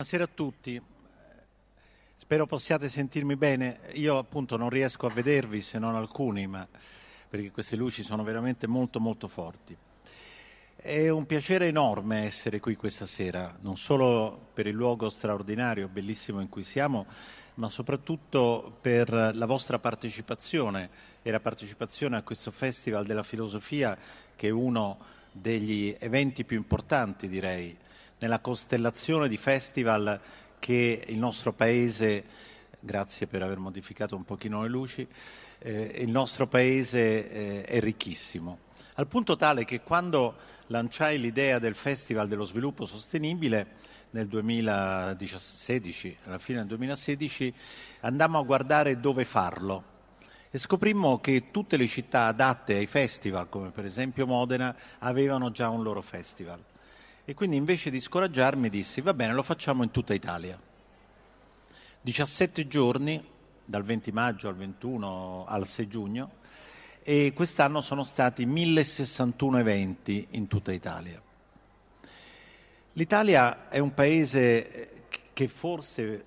Buonasera a tutti. Spero possiate sentirmi bene. Io appunto non riesco a vedervi se non alcuni, ma perché queste luci sono veramente molto molto forti. È un piacere enorme essere qui questa sera, non solo per il luogo straordinario, bellissimo in cui siamo, ma soprattutto per la vostra partecipazione e la partecipazione a questo Festival della Filosofia che è uno degli eventi più importanti, direi, nella costellazione di festival che il nostro Paese, grazie per aver modificato un pochino le luci, eh, il nostro Paese eh, è ricchissimo. Al punto tale che quando lanciai l'idea del Festival dello Sviluppo Sostenibile, nel 2016, alla fine del 2016, andammo a guardare dove farlo e scoprimmo che tutte le città adatte ai festival, come per esempio Modena, avevano già un loro festival. E quindi invece di scoraggiarmi dissi, va bene, lo facciamo in tutta Italia. 17 giorni, dal 20 maggio al 21 al 6 giugno, e quest'anno sono stati 1061 eventi in tutta Italia. L'Italia è un paese che forse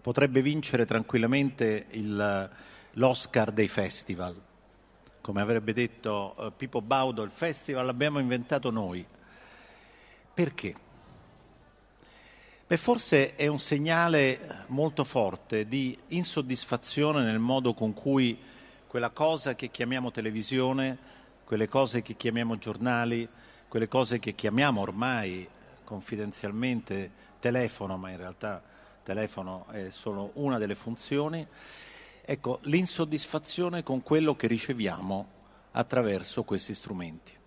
potrebbe vincere tranquillamente il, l'Oscar dei festival. Come avrebbe detto uh, Pippo Baudo, il festival l'abbiamo inventato noi. Perché? Beh, forse è un segnale molto forte di insoddisfazione nel modo con cui quella cosa che chiamiamo televisione, quelle cose che chiamiamo giornali, quelle cose che chiamiamo ormai confidenzialmente telefono, ma in realtà telefono è solo una delle funzioni, ecco, l'insoddisfazione con quello che riceviamo attraverso questi strumenti.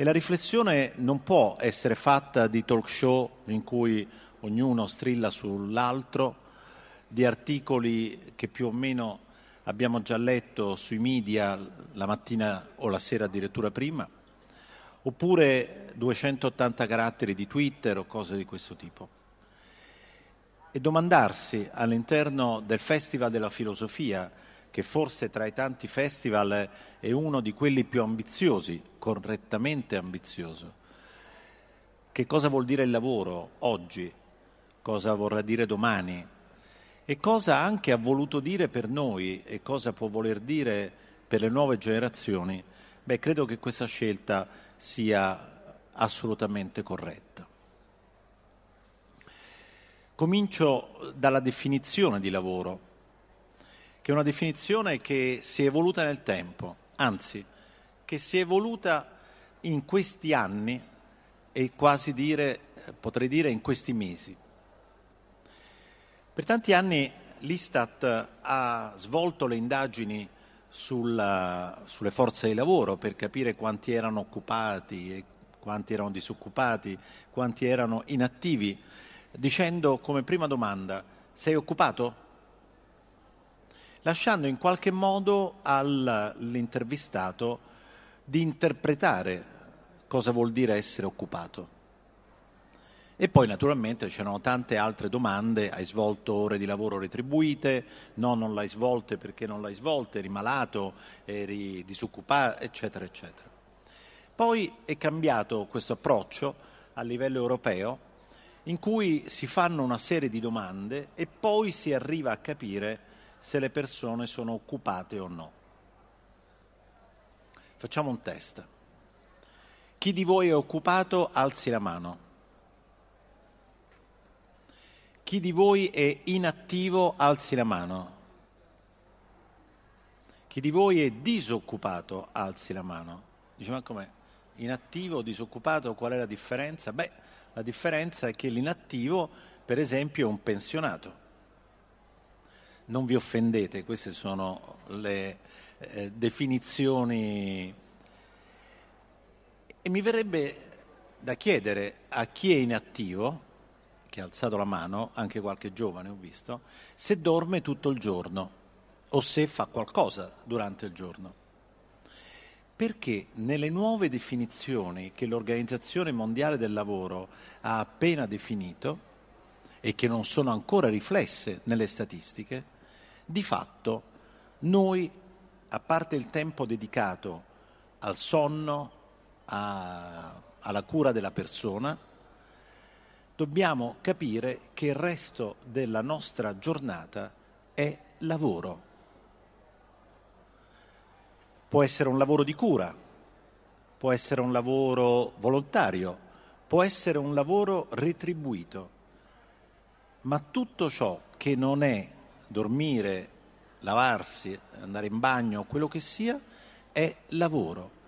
E la riflessione non può essere fatta di talk show in cui ognuno strilla sull'altro, di articoli che più o meno abbiamo già letto sui media la mattina o la sera addirittura prima, oppure 280 caratteri di Twitter o cose di questo tipo. E domandarsi all'interno del Festival della Filosofia che forse tra i tanti festival è uno di quelli più ambiziosi, correttamente ambizioso. Che cosa vuol dire il lavoro oggi? Cosa vorrà dire domani? E cosa anche ha voluto dire per noi e cosa può voler dire per le nuove generazioni? Beh, credo che questa scelta sia assolutamente corretta. Comincio dalla definizione di lavoro che è una definizione che si è evoluta nel tempo, anzi, che si è evoluta in questi anni e quasi dire, potrei dire in questi mesi. Per tanti anni l'Istat ha svolto le indagini sulla, sulle forze di lavoro per capire quanti erano occupati quanti erano disoccupati, quanti erano inattivi, dicendo come prima domanda sei occupato? Lasciando in qualche modo all'intervistato di interpretare cosa vuol dire essere occupato. E poi naturalmente c'erano tante altre domande, hai svolto ore di lavoro retribuite, no non l'hai svolte perché non l'hai svolte, eri malato, eri disoccupato, eccetera, eccetera. Poi è cambiato questo approccio a livello europeo in cui si fanno una serie di domande e poi si arriva a capire se le persone sono occupate o no. Facciamo un test. Chi di voi è occupato alzi la mano. Chi di voi è inattivo alzi la mano. Chi di voi è disoccupato alzi la mano. Dice ma com'è? Inattivo, disoccupato, qual è la differenza? Beh, la differenza è che l'inattivo, per esempio, è un pensionato non vi offendete, queste sono le eh, definizioni. E mi verrebbe da chiedere a chi è inattivo, che ha alzato la mano, anche qualche giovane ho visto, se dorme tutto il giorno o se fa qualcosa durante il giorno. Perché nelle nuove definizioni che l'Organizzazione Mondiale del Lavoro ha appena definito e che non sono ancora riflesse nelle statistiche, di fatto noi, a parte il tempo dedicato al sonno, a, alla cura della persona, dobbiamo capire che il resto della nostra giornata è lavoro. Può essere un lavoro di cura, può essere un lavoro volontario, può essere un lavoro retribuito, ma tutto ciò che non è dormire, lavarsi, andare in bagno, quello che sia, è lavoro.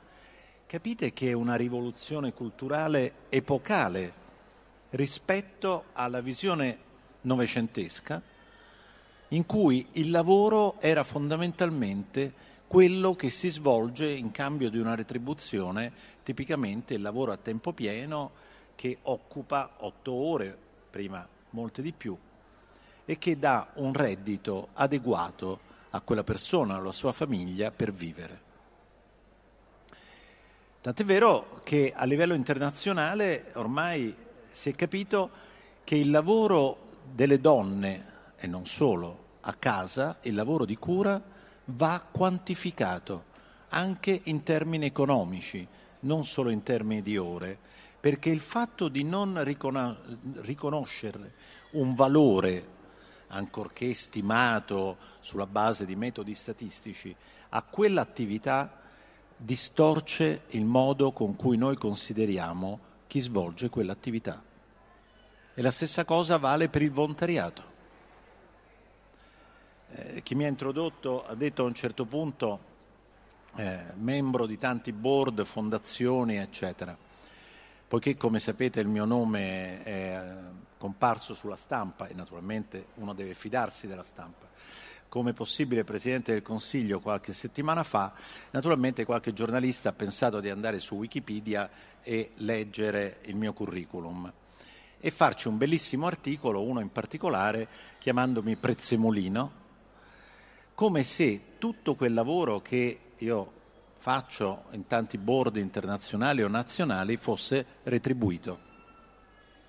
Capite che è una rivoluzione culturale epocale rispetto alla visione novecentesca in cui il lavoro era fondamentalmente quello che si svolge in cambio di una retribuzione, tipicamente il lavoro a tempo pieno che occupa otto ore, prima molte di più, e che dà un reddito adeguato a quella persona, alla sua famiglia per vivere. Tant'è vero che a livello internazionale ormai si è capito che il lavoro delle donne, e non solo, a casa, il lavoro di cura, va quantificato anche in termini economici, non solo in termini di ore, perché il fatto di non riconoscere un valore, ancorché stimato sulla base di metodi statistici, a quell'attività distorce il modo con cui noi consideriamo chi svolge quell'attività. E la stessa cosa vale per il volontariato. Eh, chi mi ha introdotto ha detto a un certo punto, eh, membro di tanti board, fondazioni, eccetera. Poiché, come sapete, il mio nome è comparso sulla stampa e naturalmente uno deve fidarsi della stampa. Come possibile Presidente del Consiglio qualche settimana fa, naturalmente qualche giornalista ha pensato di andare su Wikipedia e leggere il mio curriculum e farci un bellissimo articolo, uno in particolare, chiamandomi Prezzemolino, come se tutto quel lavoro che io faccio in tanti board internazionali o nazionali fosse retribuito,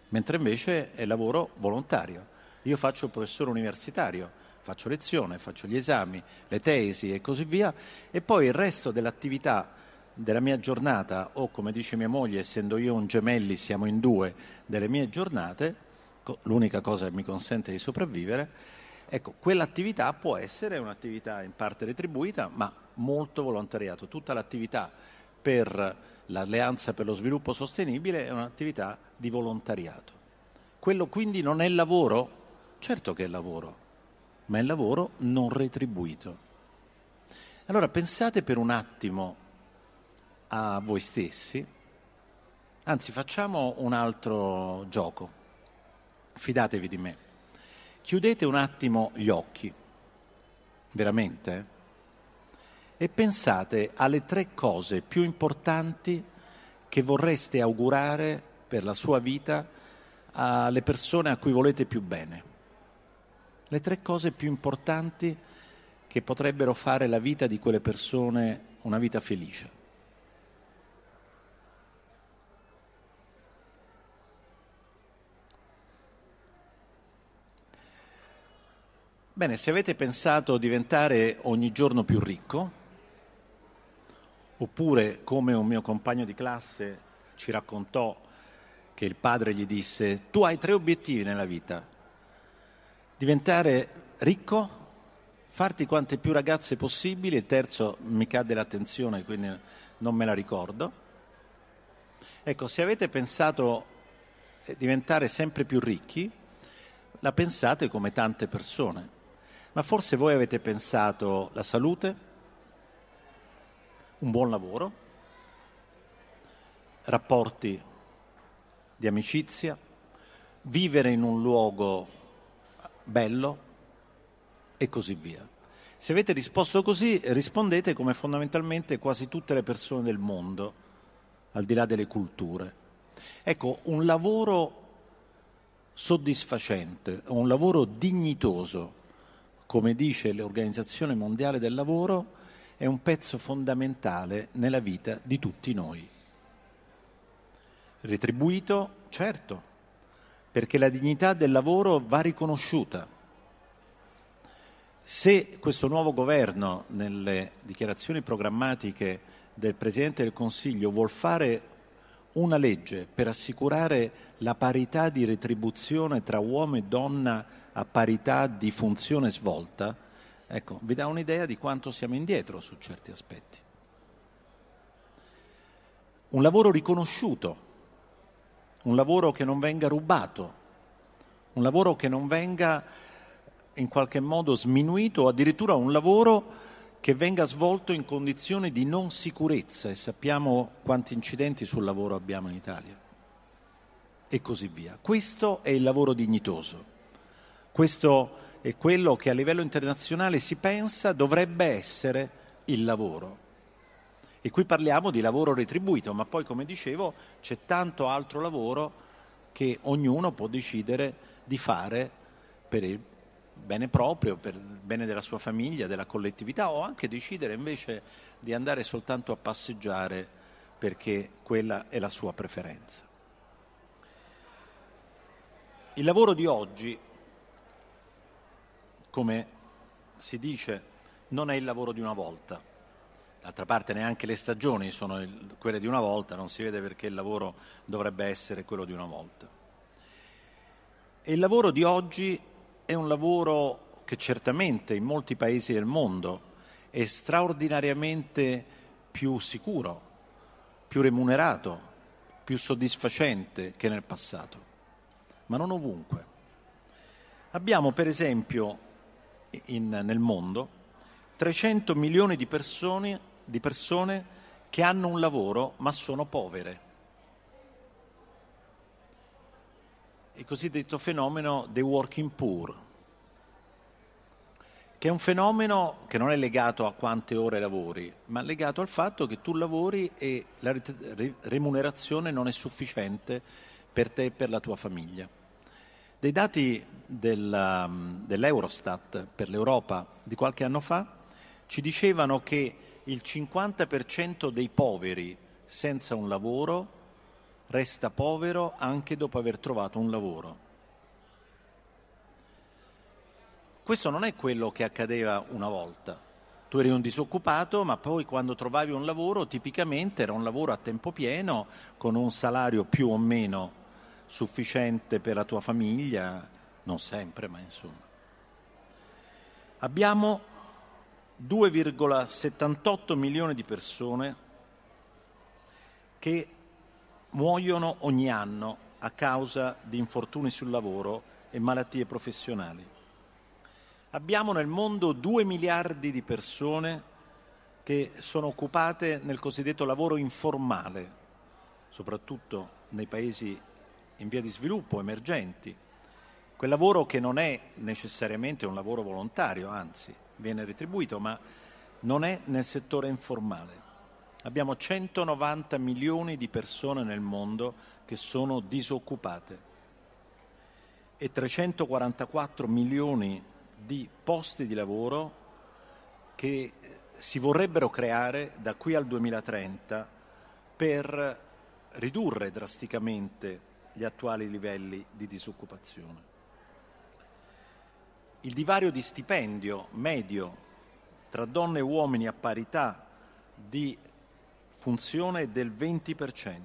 mentre invece è lavoro volontario. Io faccio professore universitario, faccio lezione, faccio gli esami, le tesi e così via, e poi il resto dell'attività della mia giornata, o come dice mia moglie, essendo io un gemelli, siamo in due delle mie giornate, l'unica cosa che mi consente di sopravvivere, ecco, quell'attività può essere un'attività in parte retribuita, ma molto volontariato. Tutta l'attività per l'Alleanza per lo Sviluppo Sostenibile è un'attività di volontariato. Quello quindi non è lavoro? Certo che è lavoro, ma è lavoro non retribuito. Allora pensate per un attimo a voi stessi, anzi facciamo un altro gioco, fidatevi di me, chiudete un attimo gli occhi, veramente, e pensate alle tre cose più importanti che vorreste augurare per la sua vita alle persone a cui volete più bene le tre cose più importanti che potrebbero fare la vita di quelle persone una vita felice. Bene, se avete pensato diventare ogni giorno più ricco, oppure come un mio compagno di classe ci raccontò che il padre gli disse, tu hai tre obiettivi nella vita, diventare ricco, farti quante più ragazze possibili, il terzo mi cade l'attenzione, quindi non me la ricordo. Ecco, se avete pensato diventare sempre più ricchi, la pensate come tante persone, ma forse voi avete pensato la salute, un buon lavoro, rapporti di amicizia, vivere in un luogo bello e così via. Se avete risposto così, rispondete come fondamentalmente quasi tutte le persone del mondo, al di là delle culture. Ecco, un lavoro soddisfacente, un lavoro dignitoso, come dice l'Organizzazione Mondiale del Lavoro, è un pezzo fondamentale nella vita di tutti noi. Retribuito, certo, perché la dignità del lavoro va riconosciuta. Se questo nuovo governo, nelle dichiarazioni programmatiche del Presidente del Consiglio, vuol fare una legge per assicurare la parità di retribuzione tra uomo e donna a parità di funzione svolta, ecco, vi dà un'idea di quanto siamo indietro su certi aspetti. Un lavoro riconosciuto, un lavoro che non venga rubato, un lavoro che non venga in qualche modo sminuito o addirittura un lavoro che venga svolto in condizioni di non sicurezza e sappiamo quanti incidenti sul lavoro abbiamo in Italia e così via. Questo è il lavoro dignitoso, questo è quello che a livello internazionale si pensa dovrebbe essere il lavoro. E qui parliamo di lavoro retribuito, ma poi come dicevo c'è tanto altro lavoro che ognuno può decidere di fare per il bene proprio, per il bene della sua famiglia, della collettività o anche decidere invece di andare soltanto a passeggiare perché quella è la sua preferenza. Il lavoro di oggi, come si dice, non è il lavoro di una volta. D'altra parte neanche le stagioni sono quelle di una volta, non si vede perché il lavoro dovrebbe essere quello di una volta. E il lavoro di oggi è un lavoro che certamente in molti paesi del mondo è straordinariamente più sicuro, più remunerato, più soddisfacente che nel passato, ma non ovunque. Abbiamo per esempio in, nel mondo 300 milioni di persone, di persone che hanno un lavoro ma sono povere. il cosiddetto fenomeno dei working poor, che è un fenomeno che non è legato a quante ore lavori, ma legato al fatto che tu lavori e la remunerazione non è sufficiente per te e per la tua famiglia. Dei dati del, um, dell'Eurostat per l'Europa di qualche anno fa ci dicevano che il 50% dei poveri senza un lavoro resta povero anche dopo aver trovato un lavoro. Questo non è quello che accadeva una volta. Tu eri un disoccupato, ma poi quando trovavi un lavoro, tipicamente era un lavoro a tempo pieno, con un salario più o meno sufficiente per la tua famiglia, non sempre, ma insomma. Abbiamo 2,78 milioni di persone che muoiono ogni anno a causa di infortuni sul lavoro e malattie professionali. Abbiamo nel mondo 2 miliardi di persone che sono occupate nel cosiddetto lavoro informale, soprattutto nei paesi in via di sviluppo, emergenti. Quel lavoro che non è necessariamente un lavoro volontario, anzi viene retribuito, ma non è nel settore informale. Abbiamo 190 milioni di persone nel mondo che sono disoccupate e 344 milioni di posti di lavoro che si vorrebbero creare da qui al 2030 per ridurre drasticamente gli attuali livelli di disoccupazione. Il divario di stipendio medio tra donne e uomini a parità di funzione del 20%.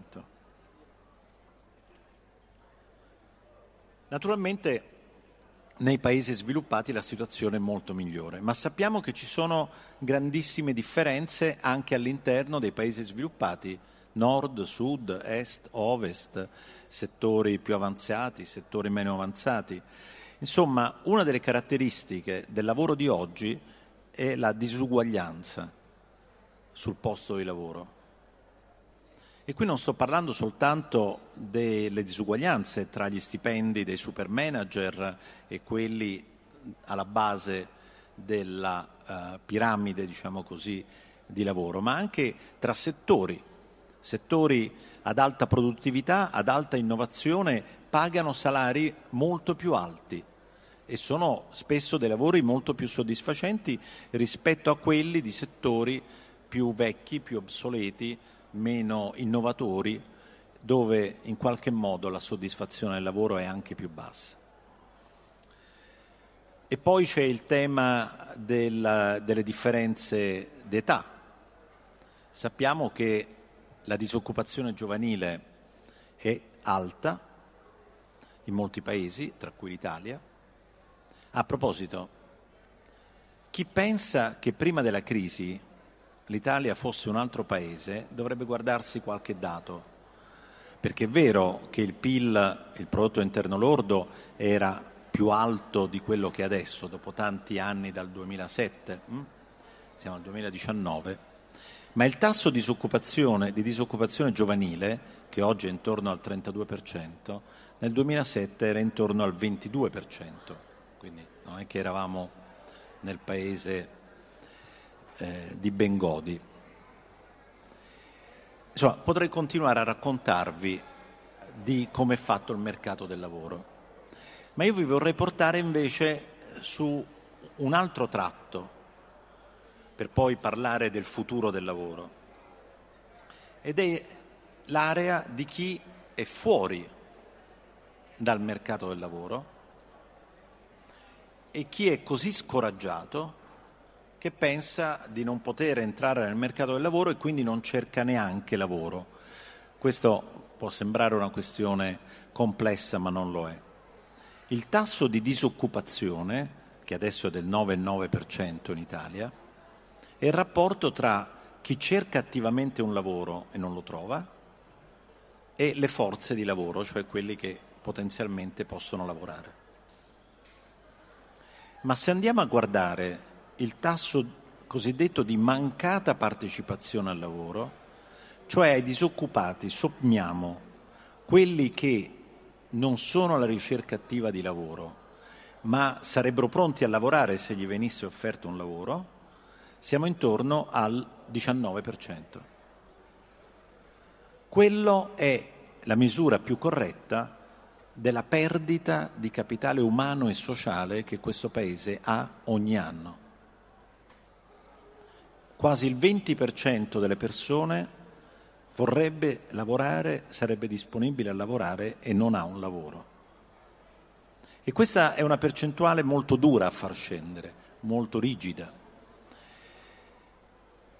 Naturalmente nei paesi sviluppati la situazione è molto migliore, ma sappiamo che ci sono grandissime differenze anche all'interno dei paesi sviluppati, nord, sud, est, ovest, settori più avanzati, settori meno avanzati. Insomma, una delle caratteristiche del lavoro di oggi è la disuguaglianza sul posto di lavoro. E qui non sto parlando soltanto delle disuguaglianze tra gli stipendi dei super manager e quelli alla base della uh, piramide, diciamo così, di lavoro, ma anche tra settori. Settori ad alta produttività, ad alta innovazione, pagano salari molto più alti e sono spesso dei lavori molto più soddisfacenti rispetto a quelli di settori più vecchi, più obsoleti, meno innovatori, dove in qualche modo la soddisfazione del lavoro è anche più bassa. E poi c'è il tema della, delle differenze d'età. Sappiamo che la disoccupazione giovanile è alta in molti paesi, tra cui l'Italia. A proposito, chi pensa che prima della crisi l'Italia fosse un altro paese dovrebbe guardarsi qualche dato, perché è vero che il PIL, il prodotto interno lordo, era più alto di quello che è adesso, dopo tanti anni dal 2007, hm? siamo al 2019, ma il tasso di disoccupazione, di disoccupazione giovanile, che oggi è intorno al 32%, nel 2007 era intorno al 22%, quindi non è che eravamo nel paese eh, di Bengodi. Insomma, potrei continuare a raccontarvi di come è fatto il mercato del lavoro, ma io vi vorrei portare invece su un altro tratto per poi parlare del futuro del lavoro ed è l'area di chi è fuori dal mercato del lavoro e chi è così scoraggiato che pensa di non poter entrare nel mercato del lavoro e quindi non cerca neanche lavoro. Questo può sembrare una questione complessa, ma non lo è. Il tasso di disoccupazione, che adesso è del 9,9% in Italia, è il rapporto tra chi cerca attivamente un lavoro e non lo trova e le forze di lavoro, cioè quelli che potenzialmente possono lavorare. Ma se andiamo a guardare il tasso cosiddetto di mancata partecipazione al lavoro, cioè ai disoccupati sommiamo quelli che non sono alla ricerca attiva di lavoro, ma sarebbero pronti a lavorare se gli venisse offerto un lavoro, siamo intorno al 19%. Quello è la misura più corretta della perdita di capitale umano e sociale che questo Paese ha ogni anno quasi il 20% delle persone vorrebbe lavorare, sarebbe disponibile a lavorare e non ha un lavoro. E questa è una percentuale molto dura a far scendere, molto rigida.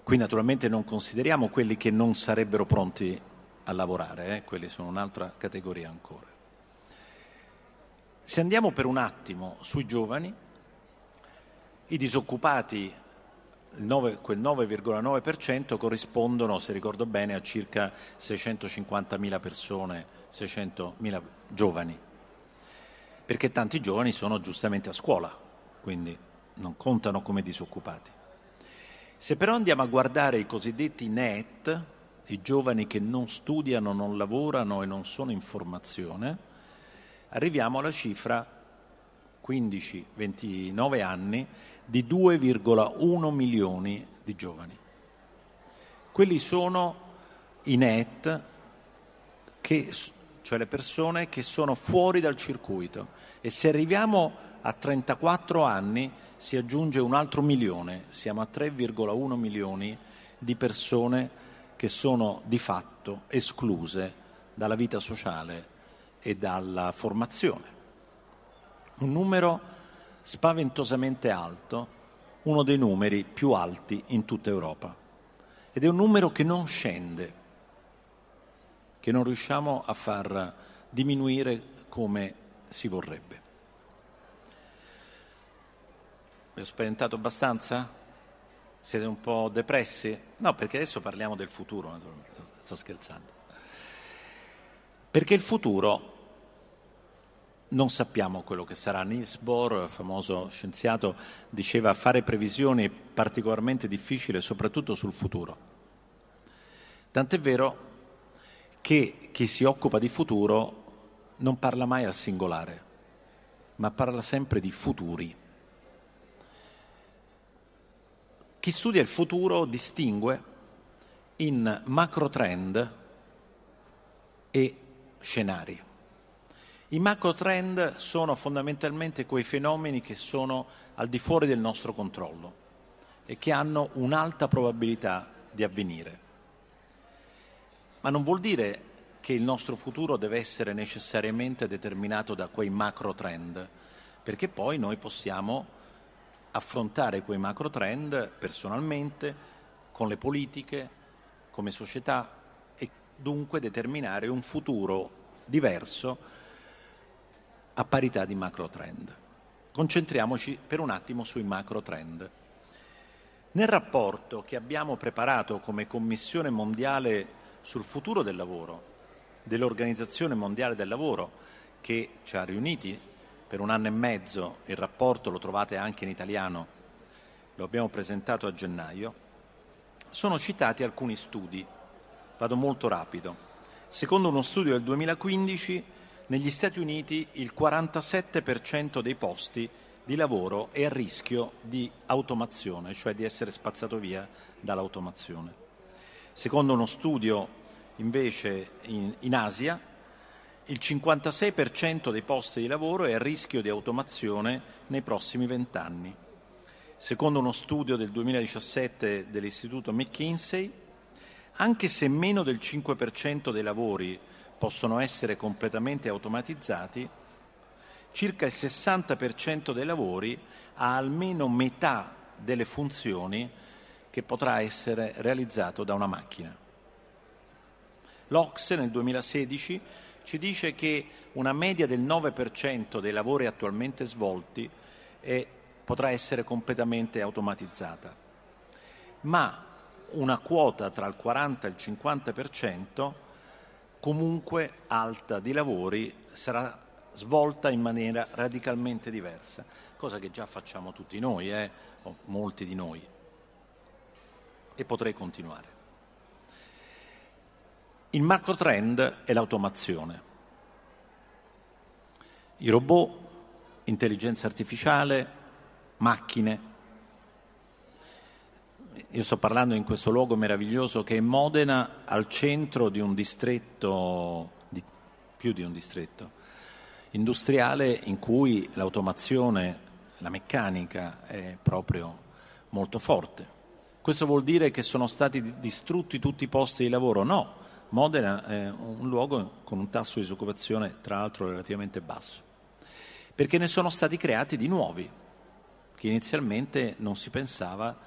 Qui naturalmente non consideriamo quelli che non sarebbero pronti a lavorare, eh? quelli sono un'altra categoria ancora. Se andiamo per un attimo sui giovani, i disoccupati 9, quel 9,9% corrispondono, se ricordo bene, a circa 650.000 persone, 600.000 giovani, perché tanti giovani sono giustamente a scuola, quindi non contano come disoccupati. Se però andiamo a guardare i cosiddetti NET, i giovani che non studiano, non lavorano e non sono in formazione, arriviamo alla cifra 15-29 anni di 2,1 milioni di giovani. Quelli sono i net, che, cioè le persone che sono fuori dal circuito e se arriviamo a 34 anni si aggiunge un altro milione, siamo a 3,1 milioni di persone che sono di fatto escluse dalla vita sociale e dalla formazione. Un numero spaventosamente alto, uno dei numeri più alti in tutta Europa. Ed è un numero che non scende, che non riusciamo a far diminuire come si vorrebbe. Vi ho spaventato abbastanza? Siete un po' depressi? No, perché adesso parliamo del futuro, naturalmente, sto scherzando. Perché il futuro non sappiamo quello che sarà. Niels Bohr, famoso scienziato, diceva fare previsioni è particolarmente difficile, soprattutto sul futuro. Tant'è vero che chi si occupa di futuro non parla mai al singolare, ma parla sempre di futuri. Chi studia il futuro distingue in macro trend e scenari. I macro trend sono fondamentalmente quei fenomeni che sono al di fuori del nostro controllo e che hanno un'alta probabilità di avvenire. Ma non vuol dire che il nostro futuro deve essere necessariamente determinato da quei macro trend, perché poi noi possiamo affrontare quei macro trend personalmente, con le politiche, come società e dunque determinare un futuro diverso a parità di macro trend. Concentriamoci per un attimo sui macro trend. Nel rapporto che abbiamo preparato come Commissione mondiale sul futuro del lavoro, dell'Organizzazione mondiale del lavoro, che ci ha riuniti per un anno e mezzo, il rapporto lo trovate anche in italiano, lo abbiamo presentato a gennaio, sono citati alcuni studi. Vado molto rapido. Secondo uno studio del 2015, negli Stati Uniti il 47% dei posti di lavoro è a rischio di automazione, cioè di essere spazzato via dall'automazione. Secondo uno studio invece in, in Asia, il 56% dei posti di lavoro è a rischio di automazione nei prossimi vent'anni. Secondo uno studio del 2017 dell'Istituto McKinsey, anche se meno del 5% dei lavori possono essere completamente automatizzati, circa il 60% dei lavori ha almeno metà delle funzioni che potrà essere realizzato da una macchina. L'Ox nel 2016 ci dice che una media del 9% dei lavori attualmente svolti è, potrà essere completamente automatizzata, ma una quota tra il 40 e il 50% comunque alta di lavori sarà svolta in maniera radicalmente diversa, cosa che già facciamo tutti noi, eh, o molti di noi. E potrei continuare. Il macro trend è l'automazione. I robot, intelligenza artificiale, macchine. Io sto parlando in questo luogo meraviglioso che è Modena, al centro di un distretto, di, più di un distretto, industriale in cui l'automazione, la meccanica è proprio molto forte. Questo vuol dire che sono stati distrutti tutti i posti di lavoro? No, Modena è un luogo con un tasso di disoccupazione tra l'altro relativamente basso, perché ne sono stati creati di nuovi, che inizialmente non si pensava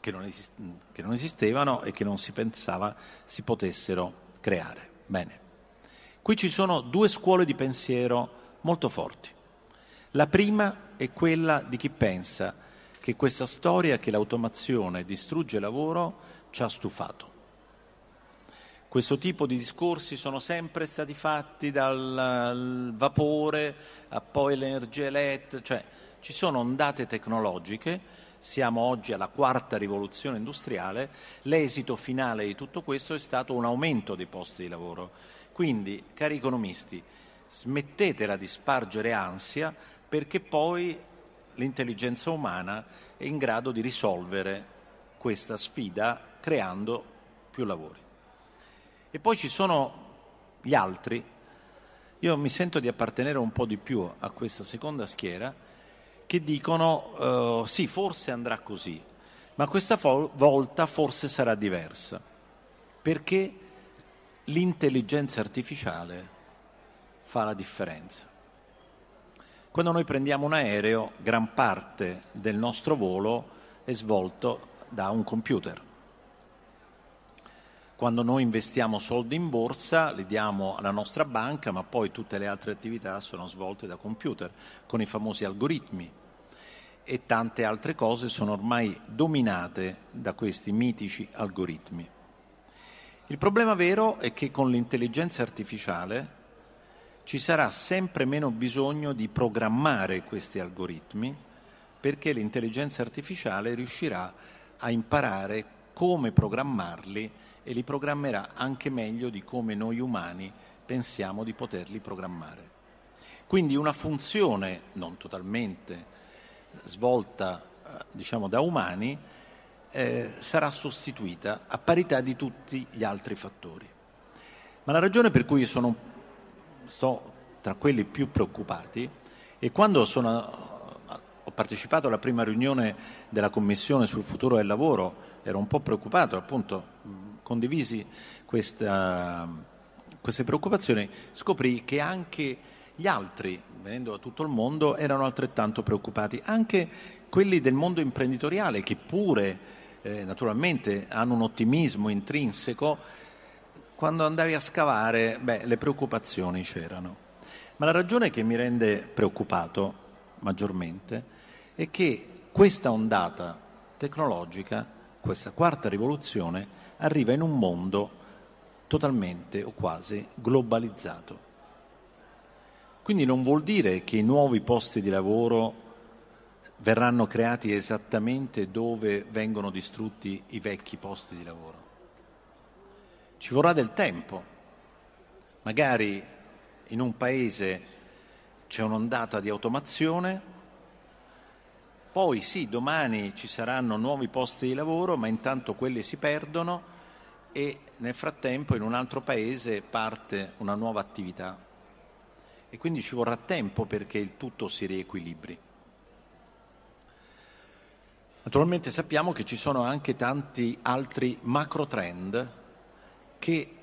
che non, esist- che non esistevano e che non si pensava si potessero creare. Bene. Qui ci sono due scuole di pensiero molto forti. La prima è quella di chi pensa che questa storia che l'automazione distrugge il lavoro ci ha stufato questo tipo di discorsi sono sempre stati fatti dal vapore a poi l'energia elettrica, cioè ci sono ondate tecnologiche, siamo oggi alla quarta rivoluzione industriale, l'esito finale di tutto questo è stato un aumento dei posti di lavoro. Quindi, cari economisti, smettetela di spargere ansia perché poi l'intelligenza umana è in grado di risolvere questa sfida creando più lavori. E poi ci sono gli altri. Io mi sento di appartenere un po' di più a questa seconda schiera che dicono uh, sì, forse andrà così, ma questa fo- volta forse sarà diversa, perché l'intelligenza artificiale fa la differenza. Quando noi prendiamo un aereo, gran parte del nostro volo è svolto da un computer. Quando noi investiamo soldi in borsa li diamo alla nostra banca, ma poi tutte le altre attività sono svolte da computer, con i famosi algoritmi. E tante altre cose sono ormai dominate da questi mitici algoritmi. Il problema vero è che con l'intelligenza artificiale ci sarà sempre meno bisogno di programmare questi algoritmi perché l'intelligenza artificiale riuscirà a imparare come programmarli e li programmerà anche meglio di come noi umani pensiamo di poterli programmare. Quindi una funzione non totalmente svolta eh, diciamo, da umani eh, sarà sostituita a parità di tutti gli altri fattori. Ma la ragione per cui sono, sto tra quelli più preoccupati è quando sono, ho partecipato alla prima riunione della Commissione sul futuro del lavoro, ero un po' preoccupato appunto condivisi questa, queste preoccupazioni, scoprì che anche gli altri, venendo da tutto il mondo, erano altrettanto preoccupati, anche quelli del mondo imprenditoriale che pure eh, naturalmente hanno un ottimismo intrinseco, quando andavi a scavare, beh, le preoccupazioni c'erano. Ma la ragione che mi rende preoccupato maggiormente è che questa ondata tecnologica, questa quarta rivoluzione, arriva in un mondo totalmente o quasi globalizzato. Quindi non vuol dire che i nuovi posti di lavoro verranno creati esattamente dove vengono distrutti i vecchi posti di lavoro. Ci vorrà del tempo. Magari in un paese c'è un'ondata di automazione, poi sì, domani ci saranno nuovi posti di lavoro, ma intanto quelli si perdono e nel frattempo in un altro paese parte una nuova attività e quindi ci vorrà tempo perché il tutto si riequilibri. Naturalmente sappiamo che ci sono anche tanti altri macro trend che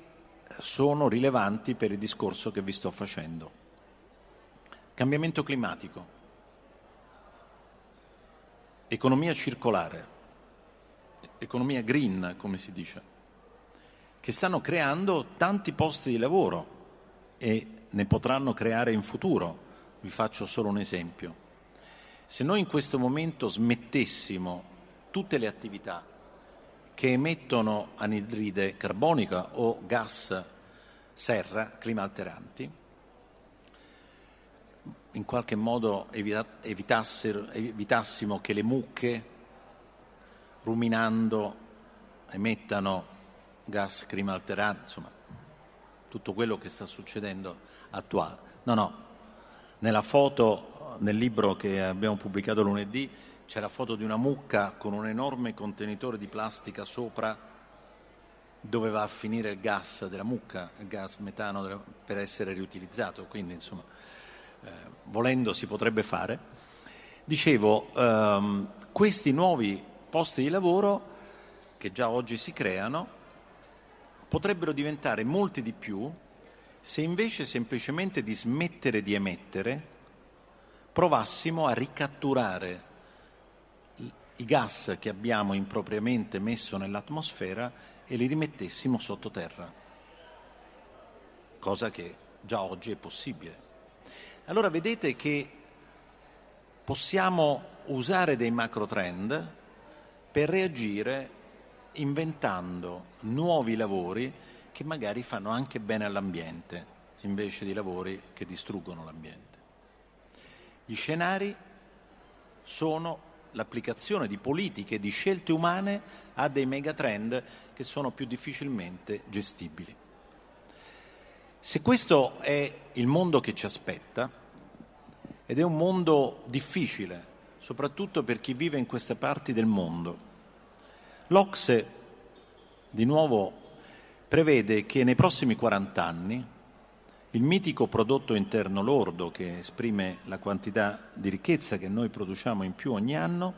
sono rilevanti per il discorso che vi sto facendo. Cambiamento climatico, economia circolare, economia green, come si dice che stanno creando tanti posti di lavoro e ne potranno creare in futuro. Vi faccio solo un esempio. Se noi in questo momento smettessimo tutte le attività che emettono anidride carbonica o gas serra, climalteranti, in qualche modo evitassimo che le mucche, ruminando, emettano gas climalteranti, insomma, tutto quello che sta succedendo attuale. No, no, nella foto, nel libro che abbiamo pubblicato lunedì, c'è la foto di una mucca con un enorme contenitore di plastica sopra dove va a finire il gas della mucca, il gas metano per essere riutilizzato, quindi insomma, eh, volendo si potrebbe fare. Dicevo, ehm, questi nuovi posti di lavoro che già oggi si creano potrebbero diventare molti di più se invece semplicemente di smettere di emettere provassimo a ricatturare i gas che abbiamo impropriamente messo nell'atmosfera e li rimettessimo sottoterra, cosa che già oggi è possibile. Allora vedete che possiamo usare dei macro trend per reagire inventando nuovi lavori che magari fanno anche bene all'ambiente, invece di lavori che distruggono l'ambiente. Gli scenari sono l'applicazione di politiche, di scelte umane a dei megatrend che sono più difficilmente gestibili. Se questo è il mondo che ci aspetta, ed è un mondo difficile, soprattutto per chi vive in queste parti del mondo, L'Ocse, di nuovo, prevede che nei prossimi 40 anni il mitico prodotto interno lordo, che esprime la quantità di ricchezza che noi produciamo in più ogni anno,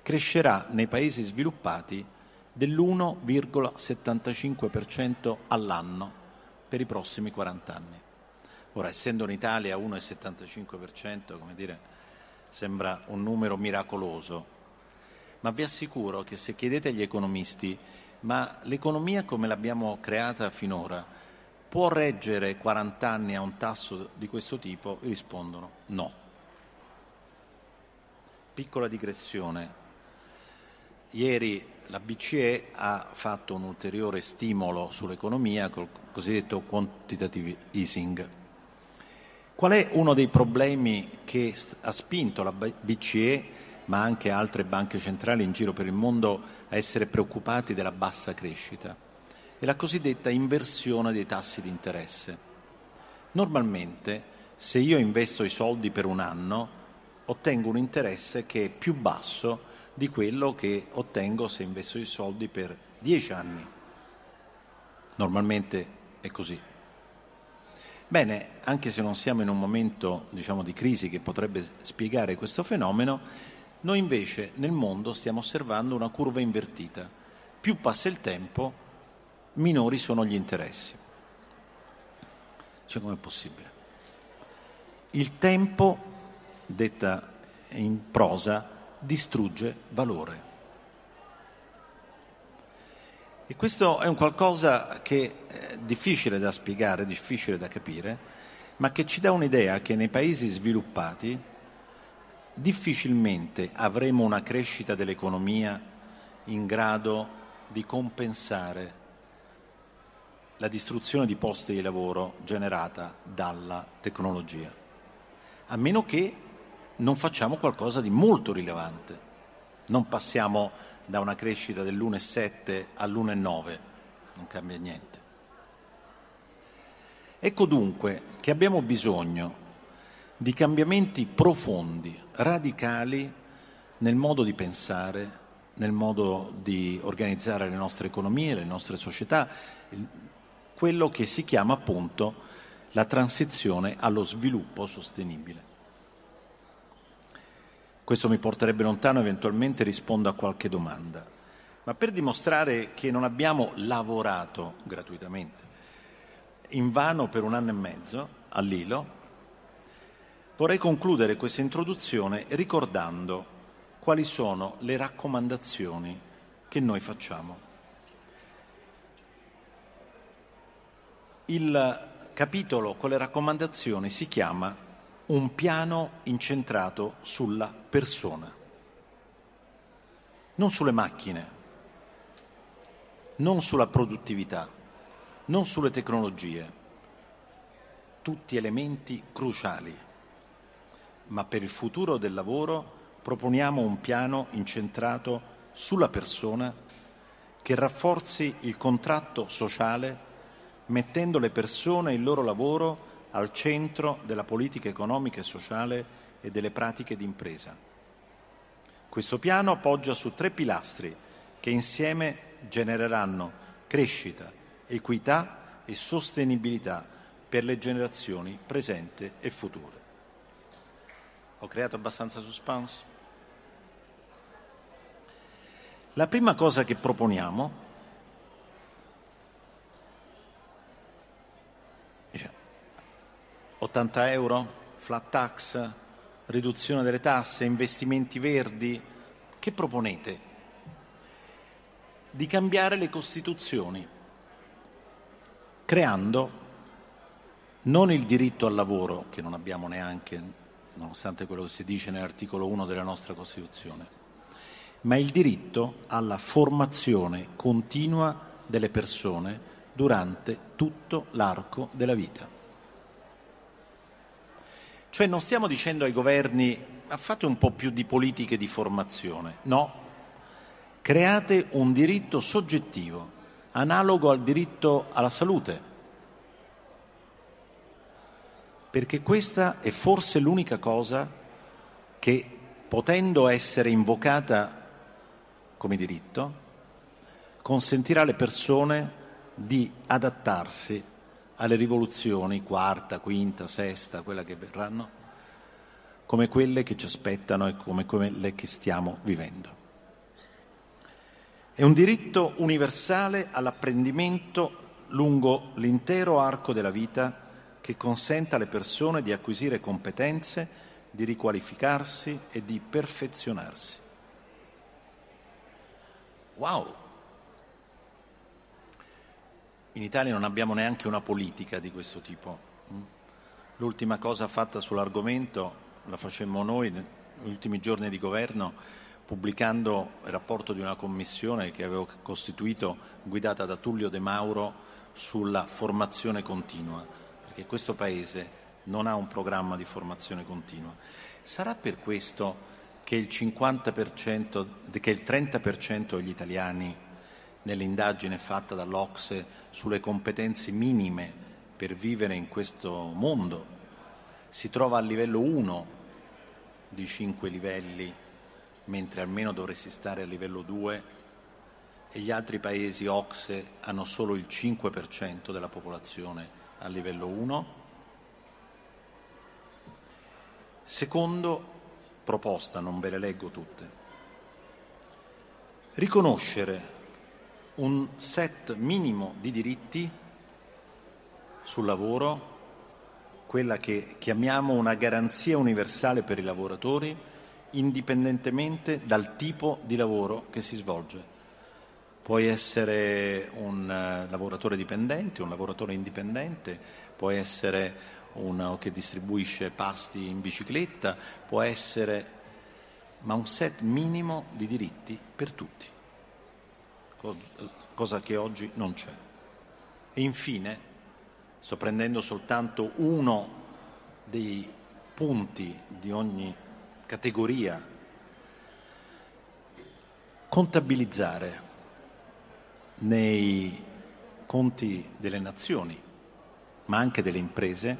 crescerà nei paesi sviluppati dell'1,75% all'anno per i prossimi 40 anni. Ora, essendo l'Italia 1,75%, come dire, sembra un numero miracoloso, ma vi assicuro che se chiedete agli economisti ma l'economia come l'abbiamo creata finora può reggere 40 anni a un tasso di questo tipo? Rispondono no. Piccola digressione. Ieri la BCE ha fatto un ulteriore stimolo sull'economia col cosiddetto quantitative easing. Qual è uno dei problemi che ha spinto la BCE ma anche altre banche centrali in giro per il mondo a essere preoccupati della bassa crescita. È la cosiddetta inversione dei tassi di interesse. Normalmente, se io investo i soldi per un anno, ottengo un interesse che è più basso di quello che ottengo se investo i soldi per dieci anni. Normalmente è così. Bene, anche se non siamo in un momento diciamo, di crisi che potrebbe spiegare questo fenomeno, noi invece nel mondo stiamo osservando una curva invertita. Più passa il tempo, minori sono gli interessi. Cioè com'è possibile? Il tempo, detta in prosa, distrugge valore. E questo è un qualcosa che è difficile da spiegare, difficile da capire, ma che ci dà un'idea che nei paesi sviluppati difficilmente avremo una crescita dell'economia in grado di compensare la distruzione di posti di lavoro generata dalla tecnologia, a meno che non facciamo qualcosa di molto rilevante. Non passiamo da una crescita dell'1,7 all'1,9, non cambia niente. Ecco dunque che abbiamo bisogno di cambiamenti profondi, radicali nel modo di pensare, nel modo di organizzare le nostre economie, le nostre società, quello che si chiama appunto la transizione allo sviluppo sostenibile. Questo mi porterebbe lontano, eventualmente rispondo a qualche domanda. Ma per dimostrare che non abbiamo lavorato gratuitamente, in vano per un anno e mezzo all'ILO, vorrei concludere questa introduzione ricordando quali sono le raccomandazioni che noi facciamo. Il capitolo con le raccomandazioni si chiama un piano incentrato sulla persona, non sulle macchine, non sulla produttività, non sulle tecnologie, tutti elementi cruciali, ma per il futuro del lavoro proponiamo un piano incentrato sulla persona che rafforzi il contratto sociale mettendo le persone e il loro lavoro al centro della politica economica e sociale e delle pratiche di impresa. Questo piano poggia su tre pilastri che insieme genereranno crescita, equità e sostenibilità per le generazioni presenti e future. Ho creato abbastanza suspense? La prima cosa che proponiamo 80 euro, flat tax, riduzione delle tasse, investimenti verdi. Che proponete? Di cambiare le Costituzioni, creando non il diritto al lavoro, che non abbiamo neanche, nonostante quello che si dice nell'articolo 1 della nostra Costituzione, ma il diritto alla formazione continua delle persone durante tutto l'arco della vita. Cioè non stiamo dicendo ai governi fate un po' più di politiche di formazione, no, create un diritto soggettivo, analogo al diritto alla salute, perché questa è forse l'unica cosa che, potendo essere invocata come diritto, consentirà alle persone di adattarsi alle rivoluzioni, quarta, quinta, sesta, quella che verranno, come quelle che ci aspettano e come quelle che stiamo vivendo. È un diritto universale all'apprendimento lungo l'intero arco della vita che consenta alle persone di acquisire competenze, di riqualificarsi e di perfezionarsi. Wow! In Italia non abbiamo neanche una politica di questo tipo. L'ultima cosa fatta sull'argomento la facemmo noi negli ultimi giorni di governo pubblicando il rapporto di una commissione che avevo costituito guidata da Tullio De Mauro sulla formazione continua, perché questo Paese non ha un programma di formazione continua. Sarà per questo che il, 50%, che il 30% degli italiani nell'indagine fatta dall'Ocse sulle competenze minime per vivere in questo mondo, si trova al livello 1 di 5 livelli, mentre almeno dovresti stare a livello 2 e gli altri paesi Ocse hanno solo il 5% della popolazione a livello 1. Secondo proposta, non ve le leggo tutte, riconoscere un set minimo di diritti sul lavoro, quella che chiamiamo una garanzia universale per i lavoratori, indipendentemente dal tipo di lavoro che si svolge. puoi essere un uh, lavoratore dipendente, un lavoratore indipendente, puoi essere uno che distribuisce pasti in bicicletta, può essere, ma un set minimo di diritti per tutti, cosa che oggi non c'è. E infine, sto prendendo soltanto uno dei punti di ogni categoria, contabilizzare nei conti delle nazioni, ma anche delle imprese,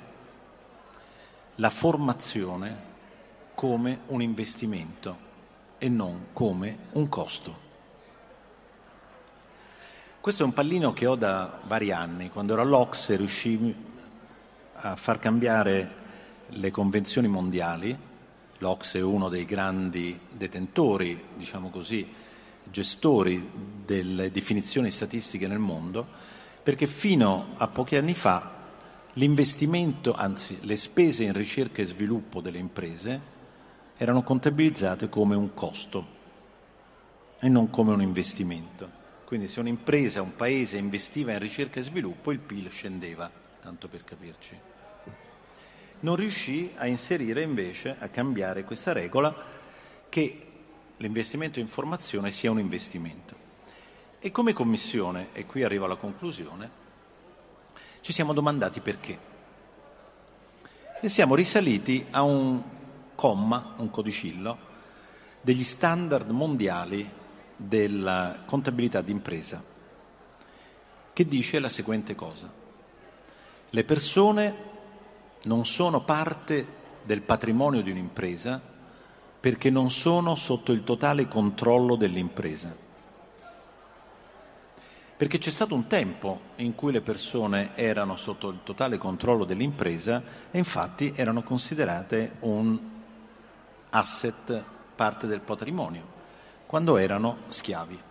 la formazione come un investimento e non come un costo. Questo è un pallino che ho da vari anni. Quando ero all'Ocse riuscii a far cambiare le convenzioni mondiali. L'Ocse è uno dei grandi detentori, diciamo così, gestori delle definizioni statistiche nel mondo, perché fino a pochi anni fa l'investimento, anzi le spese in ricerca e sviluppo delle imprese erano contabilizzate come un costo e non come un investimento. Quindi se un'impresa, un paese investiva in ricerca e sviluppo, il PIL scendeva, tanto per capirci. Non riuscì a inserire invece, a cambiare questa regola, che l'investimento in formazione sia un investimento. E come Commissione, e qui arrivo alla conclusione, ci siamo domandati perché. E siamo risaliti a un comma, un codicillo, degli standard mondiali della contabilità d'impresa, che dice la seguente cosa. Le persone non sono parte del patrimonio di un'impresa perché non sono sotto il totale controllo dell'impresa perché c'è stato un tempo in cui le persone erano sotto il totale controllo dell'impresa e infatti erano considerate un asset, parte del patrimonio, quando erano schiavi.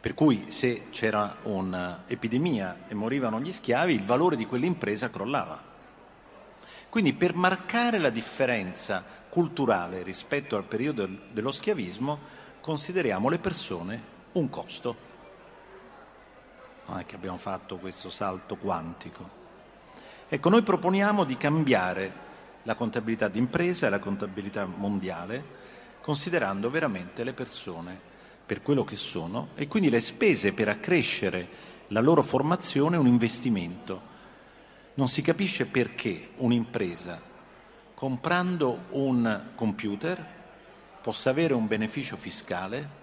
Per cui se c'era un'epidemia e morivano gli schiavi, il valore di quell'impresa crollava. Quindi per marcare la differenza culturale rispetto al periodo dello schiavismo, consideriamo le persone un costo. Non è che abbiamo fatto questo salto quantico. Ecco, noi proponiamo di cambiare la contabilità d'impresa e la contabilità mondiale, considerando veramente le persone per quello che sono e quindi le spese per accrescere la loro formazione un investimento. Non si capisce perché un'impresa comprando un computer possa avere un beneficio fiscale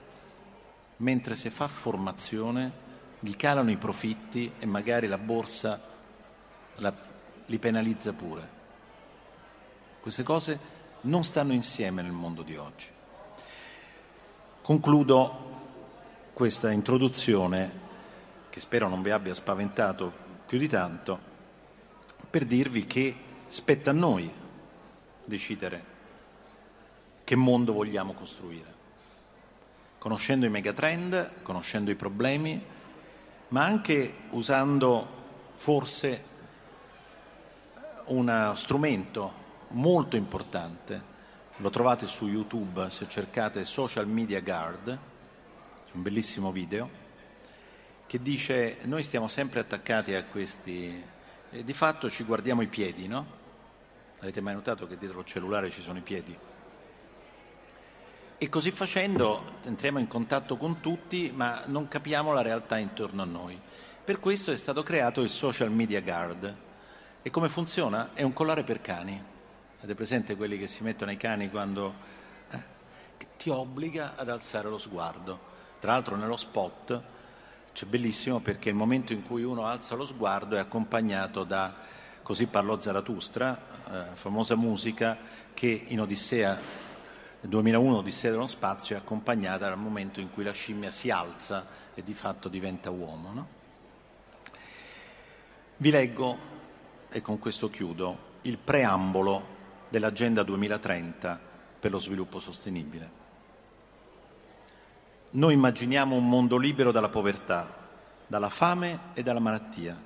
mentre se fa formazione gli calano i profitti e magari la borsa la, li penalizza pure. Queste cose non stanno insieme nel mondo di oggi. Concludo questa introduzione, che spero non vi abbia spaventato più di tanto, per dirvi che spetta a noi decidere che mondo vogliamo costruire conoscendo i megatrend, conoscendo i problemi, ma anche usando forse uno strumento molto importante. Lo trovate su YouTube se cercate Social Media Guard, c'è un bellissimo video, che dice noi stiamo sempre attaccati a questi e di fatto ci guardiamo i piedi, no? Avete mai notato che dietro il cellulare ci sono i piedi? E così facendo entriamo in contatto con tutti, ma non capiamo la realtà intorno a noi. Per questo è stato creato il Social Media Guard. E come funziona? È un collare per cani. Avete presente quelli che si mettono ai cani quando eh, ti obbliga ad alzare lo sguardo? Tra l'altro nello spot c'è bellissimo perché il momento in cui uno alza lo sguardo è accompagnato da Così parlò Zarathustra, eh, famosa musica che in Odissea nel 2001 Odissea dello spazio è accompagnata dal momento in cui la scimmia si alza e di fatto diventa uomo. No? Vi leggo, e con questo chiudo, il preambolo dell'Agenda 2030 per lo sviluppo sostenibile. Noi immaginiamo un mondo libero dalla povertà, dalla fame e dalla malattia,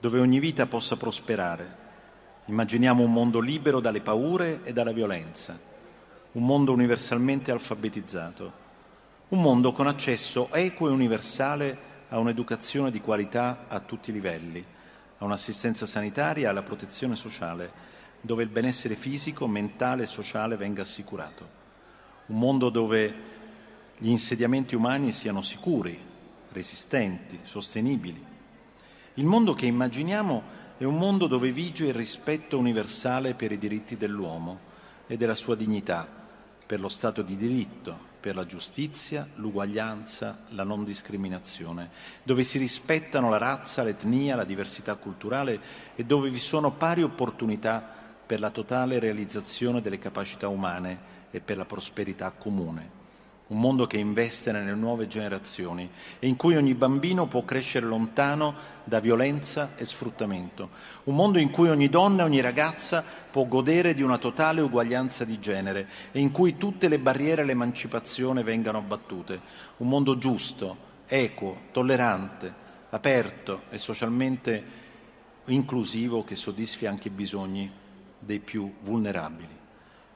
dove ogni vita possa prosperare. Immaginiamo un mondo libero dalle paure e dalla violenza un mondo universalmente alfabetizzato, Un mondo con accesso equo e universale a un'educazione di qualità a tutti i livelli, a un'assistenza sanitaria e alla protezione sociale, dove il benessere fisico, mentale e sociale venga assicurato. Un mondo dove gli insediamenti umani siano sicuri, resistenti, sostenibili. Il mondo che immaginiamo è un mondo dove vige il rispetto universale per i diritti dell'uomo e della sua dignità, per lo Stato di diritto, per la giustizia, l'uguaglianza, la non discriminazione, dove si rispettano la razza, l'etnia, la diversità culturale e dove vi sono pari opportunità per la totale realizzazione delle capacità umane e per la prosperità comune. Un mondo che investe nelle nuove generazioni e in cui ogni bambino può crescere lontano da violenza e sfruttamento, un mondo in cui ogni donna e ogni ragazza può godere di una totale uguaglianza di genere e in cui tutte le barriere all'emancipazione vengano abbattute, un mondo giusto, equo, tollerante, aperto e socialmente inclusivo che soddisfi anche i bisogni dei più vulnerabili.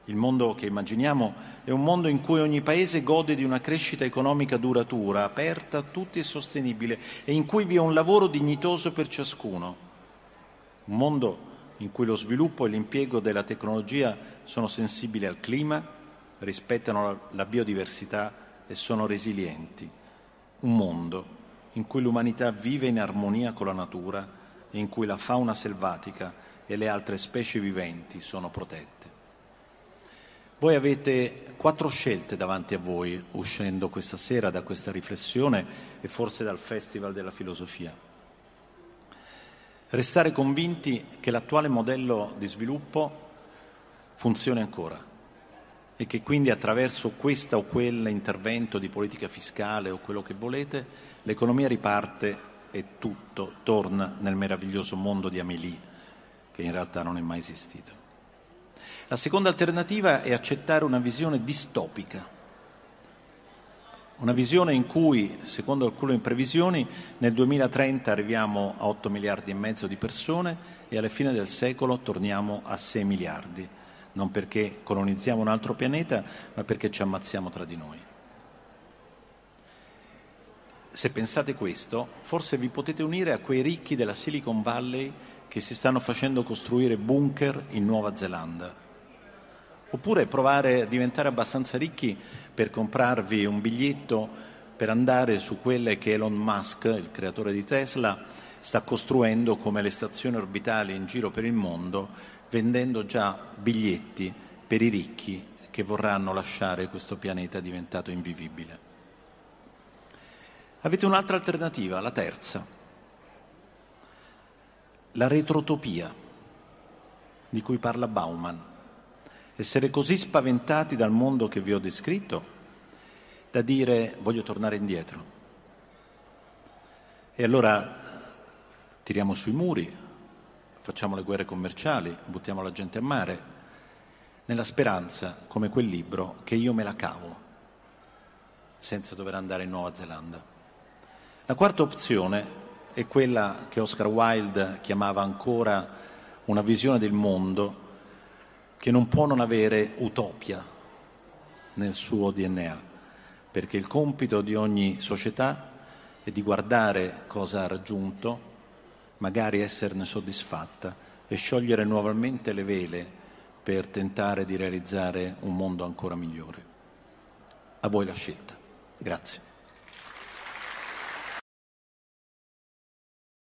Il mondo che immaginiamo è un mondo in cui ogni paese gode di una crescita economica duratura, aperta a tutti e sostenibile, e in cui vi è un lavoro dignitoso per ciascuno. Un mondo in cui lo sviluppo e l'impiego della tecnologia sono sensibili al clima, rispettano la biodiversità e sono resilienti. Un mondo in cui l'umanità vive in armonia con la natura e in cui la fauna selvatica e le altre specie viventi sono protette. Voi avete quattro scelte davanti a voi uscendo questa sera da questa riflessione e forse dal Festival della Filosofia. Restare convinti che l'attuale modello di sviluppo funzioni ancora e che quindi attraverso questo o quell'intervento di politica fiscale o quello che volete, l'economia riparte e tutto torna nel meraviglioso mondo di Amélie, che in realtà non è mai esistito. La seconda alternativa è accettare una visione distopica, una visione in cui, secondo alcune previsioni, nel 2030 arriviamo a 8 miliardi e mezzo di persone e alla fine del secolo torniamo a 6 miliardi, non perché colonizziamo un altro pianeta, ma perché ci ammazziamo tra di noi. Se pensate questo, forse vi potete unire a quei ricchi della Silicon Valley che si stanno facendo costruire bunker in Nuova Zelanda Oppure provare a diventare abbastanza ricchi per comprarvi un biglietto per andare su quelle che Elon Musk, il creatore di Tesla, sta costruendo come le stazioni orbitali in giro per il mondo, vendendo già biglietti per i ricchi che vorranno lasciare questo pianeta diventato invivibile. Avete un'altra alternativa, la terza, la retrotopia di cui parla Bauman essere così spaventati dal mondo che vi ho descritto da dire voglio tornare indietro. E allora tiriamo sui muri, facciamo le guerre commerciali, buttiamo la gente a mare, nella speranza, come quel libro, che io me la cavo senza dover andare in Nuova Zelanda. La quarta opzione è quella che Oscar Wilde chiamava ancora una visione del mondo che non può non avere utopia nel suo DNA, perché il compito di ogni società è di guardare cosa ha raggiunto, magari esserne soddisfatta e sciogliere nuovamente le vele per tentare di realizzare un mondo ancora migliore. A voi la scelta. Grazie.